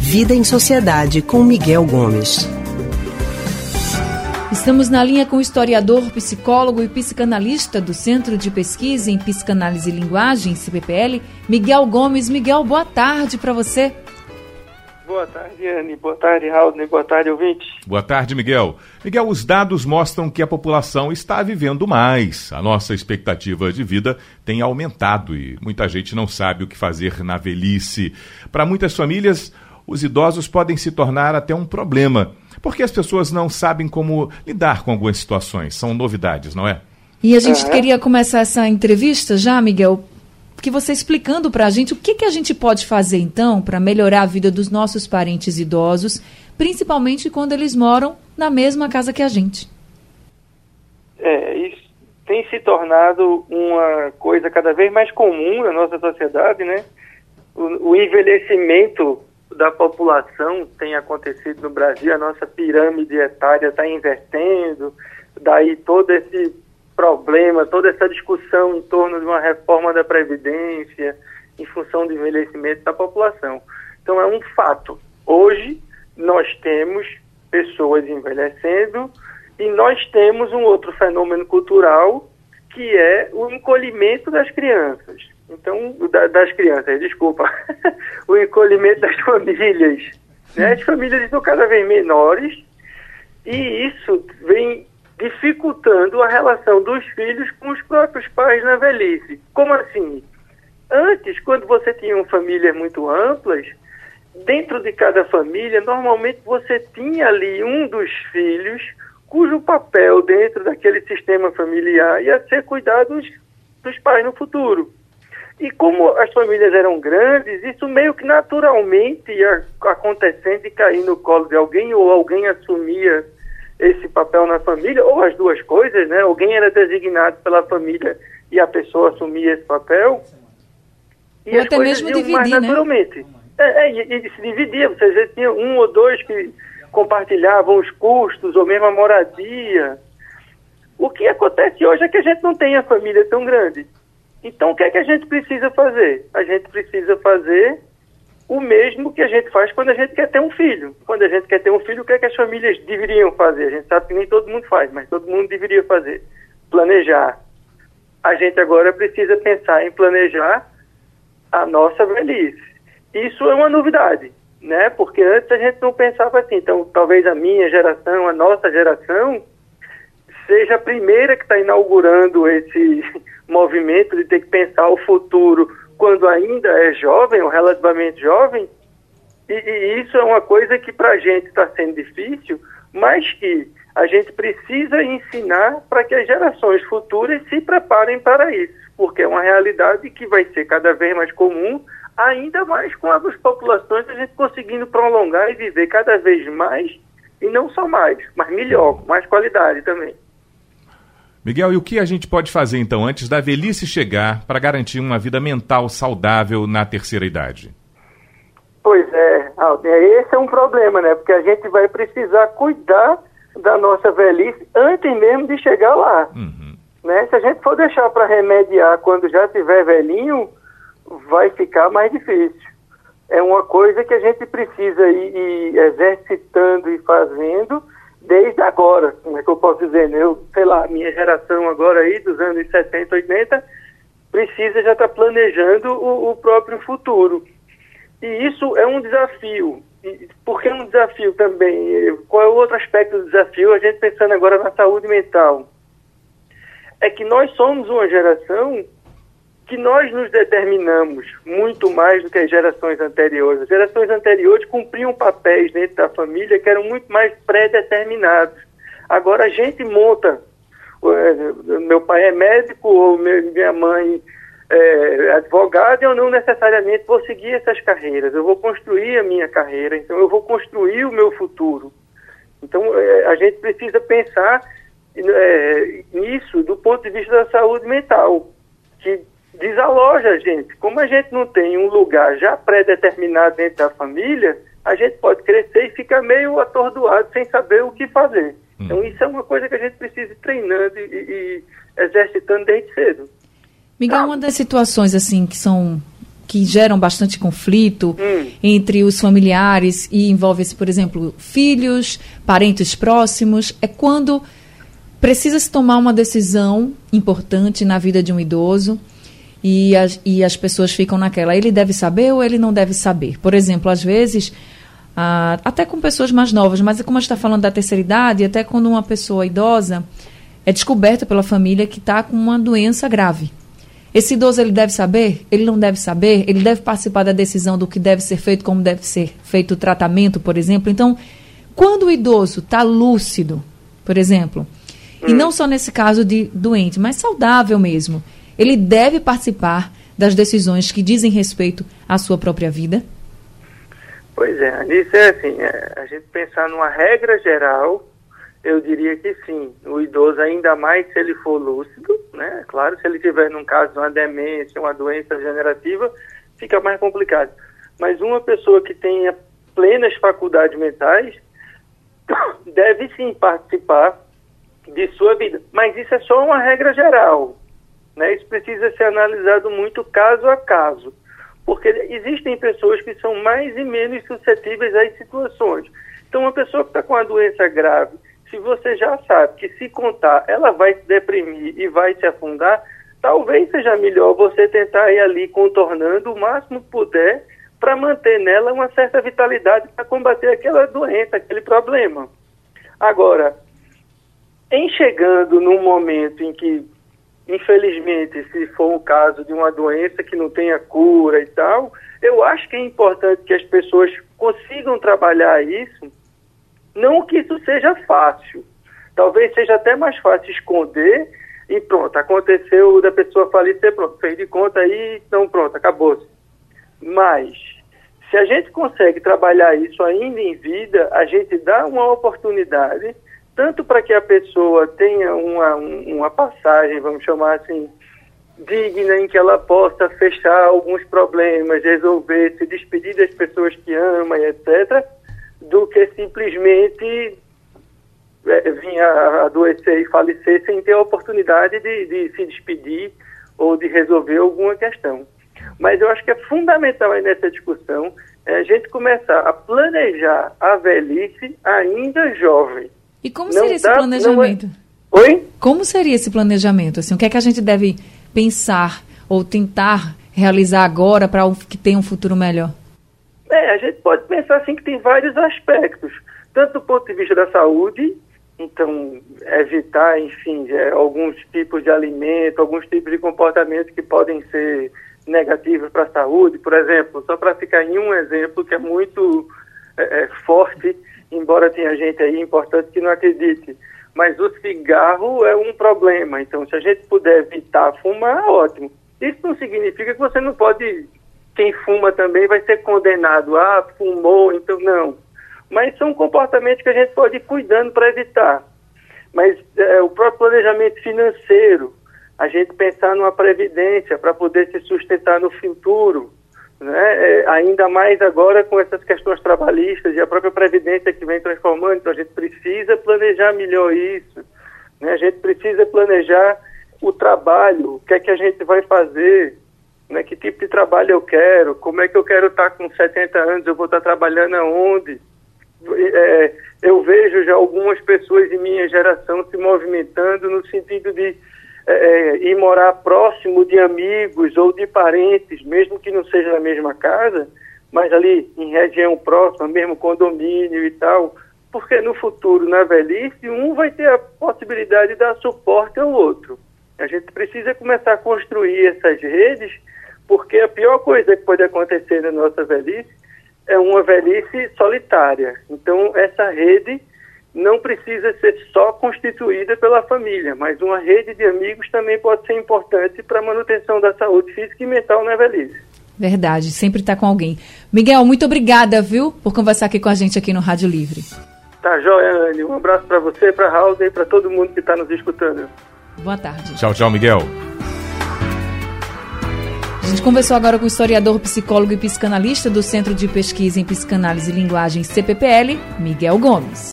Vida em Sociedade com Miguel Gomes. Estamos na linha com o historiador, psicólogo e psicanalista do Centro de Pesquisa em Psicanálise e Linguagem, CPPL, Miguel Gomes. Miguel, boa tarde para você. Boa tarde, Anne. Boa tarde, Raul. Boa tarde, ouvintes. Boa tarde, Miguel. Miguel, os dados mostram que a população está vivendo mais. A nossa expectativa de vida tem aumentado e muita gente não sabe o que fazer na velhice. Para muitas famílias, os idosos podem se tornar até um problema, porque as pessoas não sabem como lidar com algumas situações. São novidades, não é? E a gente uhum. queria começar essa entrevista já, Miguel, que você explicando para a gente o que, que a gente pode fazer então para melhorar a vida dos nossos parentes idosos, principalmente quando eles moram na mesma casa que a gente. É, isso tem se tornado uma coisa cada vez mais comum na nossa sociedade, né? O, o envelhecimento da população tem acontecido no Brasil, a nossa pirâmide etária está invertendo, daí todo esse problema, toda essa discussão em torno de uma reforma da Previdência em função do envelhecimento da população. Então é um fato. Hoje nós temos pessoas envelhecendo e nós temos um outro fenômeno cultural que é o encolhimento das crianças. Então, da, das crianças, desculpa, o encolhimento das famílias. Né? As famílias estão cada vez menores e isso vem dificultando a relação dos filhos com os próprios pais na velhice. Como assim? Antes, quando você tinha famílias muito amplas, dentro de cada família, normalmente você tinha ali um dos filhos cujo papel dentro daquele sistema familiar ia ser cuidar dos, dos pais no futuro. E como as famílias eram grandes, isso meio que naturalmente ia acontecendo e cair no colo de alguém, ou alguém assumia esse papel na família, ou as duas coisas, né? Alguém era designado pela família e a pessoa assumia esse papel. E ou até mesmo dividir, mais né? naturalmente. Né? É, é, e, e, se dividia, você às vezes tinha um ou dois que compartilhavam os custos, ou mesmo a moradia. O que acontece hoje é que a gente não tem a família tão grande. Então, o que é que a gente precisa fazer? A gente precisa fazer o mesmo que a gente faz quando a gente quer ter um filho. Quando a gente quer ter um filho, o que é que as famílias deveriam fazer? A gente sabe que nem todo mundo faz, mas todo mundo deveria fazer. Planejar. A gente agora precisa pensar em planejar a nossa velhice. Isso é uma novidade, né? Porque antes a gente não pensava assim. Então, talvez a minha geração, a nossa geração, seja a primeira que está inaugurando esse movimento de ter que pensar o futuro quando ainda é jovem, ou relativamente jovem, e, e isso é uma coisa que para a gente está sendo difícil, mas que a gente precisa ensinar para que as gerações futuras se preparem para isso, porque é uma realidade que vai ser cada vez mais comum, ainda mais com as populações a gente conseguindo prolongar e viver cada vez mais, e não só mais, mas melhor, com mais qualidade também. Miguel, e o que a gente pode fazer então antes da velhice chegar para garantir uma vida mental saudável na terceira idade? Pois é, esse é um problema, né? Porque a gente vai precisar cuidar da nossa velhice antes mesmo de chegar lá. Uhum. Né? Se a gente for deixar para remediar quando já estiver velhinho, vai ficar mais difícil. É uma coisa que a gente precisa ir, ir exercitando e fazendo desde agora, como é que eu posso dizer, né? eu, sei lá, minha geração agora aí, dos anos 70, 80, precisa já estar tá planejando o, o, próprio futuro. E isso é um desafio. Por que um desafio também? Qual é o outro aspecto do desafio? A gente pensando agora na saúde mental. É que nós somos uma geração que nós nos determinamos muito mais do que as gerações anteriores. As gerações anteriores cumpriam papéis dentro da família que eram muito mais pré-determinados. Agora a gente monta. Eh, meu pai é médico ou minha mãe é advogada, eu não necessariamente vou seguir essas carreiras. Eu vou construir a minha carreira, então eu vou construir o meu futuro. Então eh, a gente precisa pensar é, nisso do ponto de vista da saúde mental, que desaloja a gente. Como a gente não tem um lugar já pré-determinado dentro da família, a gente pode crescer e ficar meio atordoado sem saber o que fazer. Hum. Então isso é uma coisa que a gente precisa ir treinando e, e exercitando desde cedo. Miguel, uma das situações assim que são que geram bastante conflito Hum. entre os familiares e envolve, por exemplo, filhos, parentes próximos, é quando precisa se tomar uma decisão importante na vida de um idoso e as, e as pessoas ficam naquela, ele deve saber ou ele não deve saber. Por exemplo, às vezes, ah, até com pessoas mais novas, mas como a gente está falando da terceira idade, até quando uma pessoa idosa é descoberta pela família que está com uma doença grave. Esse idoso ele deve saber? Ele não deve saber? Ele deve participar da decisão do que deve ser feito, como deve ser feito o tratamento, por exemplo? Então, quando o idoso está lúcido, por exemplo, e não só nesse caso de doente, mas saudável mesmo, ele deve participar das decisões que dizem respeito à sua própria vida? Pois é, Anice, é assim, é, a gente pensar numa regra geral, eu diria que sim. O idoso, ainda mais se ele for lúcido, né? Claro, se ele tiver, num caso, uma demência, uma doença degenerativa, fica mais complicado. Mas uma pessoa que tenha plenas faculdades mentais deve sim participar de sua vida. Mas isso é só uma regra geral. Né? Isso precisa ser analisado muito caso a caso. Porque existem pessoas que são mais e menos suscetíveis às situações. Então, uma pessoa que está com uma doença grave, se você já sabe que se contar, ela vai se deprimir e vai se afundar, talvez seja melhor você tentar ir ali contornando o máximo que puder para manter nela uma certa vitalidade para combater aquela doença, aquele problema. Agora, em chegando num momento em que, infelizmente, se for o caso de uma doença que não tenha cura e tal, eu acho que é importante que as pessoas consigam trabalhar isso, não que isso seja fácil. Talvez seja até mais fácil esconder e pronto, aconteceu da pessoa falecer, pronto, fez de conta aí, então pronto, acabou-se. Mas, se a gente consegue trabalhar isso ainda em vida, a gente dá uma oportunidade tanto para que a pessoa tenha uma, uma passagem, vamos chamar assim, digna em que ela possa fechar alguns problemas, resolver, se despedir das pessoas que ama e etc., do que simplesmente é, vir a adoecer e falecer sem ter a oportunidade de, de se despedir ou de resolver alguma questão. Mas eu acho que é fundamental aí nessa discussão é a gente começar a planejar a velhice ainda jovem. E como seria esse planejamento? É... Oi? Como seria esse planejamento? Assim, o que é que a gente deve pensar ou tentar realizar agora para que tenha um futuro melhor? É, a gente pode pensar assim que tem vários aspectos, tanto do ponto de vista da saúde, então evitar, enfim, é, alguns tipos de alimento, alguns tipos de comportamento que podem ser negativos para a saúde, por exemplo, só para ficar em um exemplo que é muito é, é, forte embora tenha gente aí importante que não acredite. Mas o cigarro é um problema. Então, se a gente puder evitar fumar, ótimo. Isso não significa que você não pode. Quem fuma também vai ser condenado. Ah, fumou, então não. Mas são comportamentos que a gente pode ir cuidando para evitar. Mas é, o próprio planejamento financeiro, a gente pensar numa previdência para poder se sustentar no futuro né? É, ainda mais agora com essas questões trabalhistas e a própria Previdência que vem transformando, então a gente precisa planejar melhor isso. Né? A gente precisa planejar o trabalho, o que é que a gente vai fazer, né? que tipo de trabalho eu quero, como é que eu quero estar com 70 anos, eu vou estar trabalhando aonde. É, eu vejo já algumas pessoas de minha geração se movimentando no sentido de é, ir morar próximo de amigos ou de parentes, mesmo que não seja na mesma casa, mas ali em região próxima, mesmo condomínio e tal, porque no futuro, na velhice, um vai ter a possibilidade de dar suporte ao outro. A gente precisa começar a construir essas redes, porque a pior coisa que pode acontecer na nossa velhice é uma velhice solitária. Então, essa rede não precisa ser só constituída pela família, mas uma rede de amigos também pode ser importante para a manutenção da saúde física e mental na velhice. Verdade, sempre está com alguém. Miguel, muito obrigada, viu, por conversar aqui com a gente aqui no Rádio Livre. Tá joia, Anne. Um abraço para você, para Raul e para todo mundo que está nos escutando. Boa tarde. Tchau, tchau, Miguel. A gente conversou agora com o historiador, psicólogo e psicanalista do Centro de Pesquisa em Psicanálise e Linguagem CPPL, Miguel Gomes.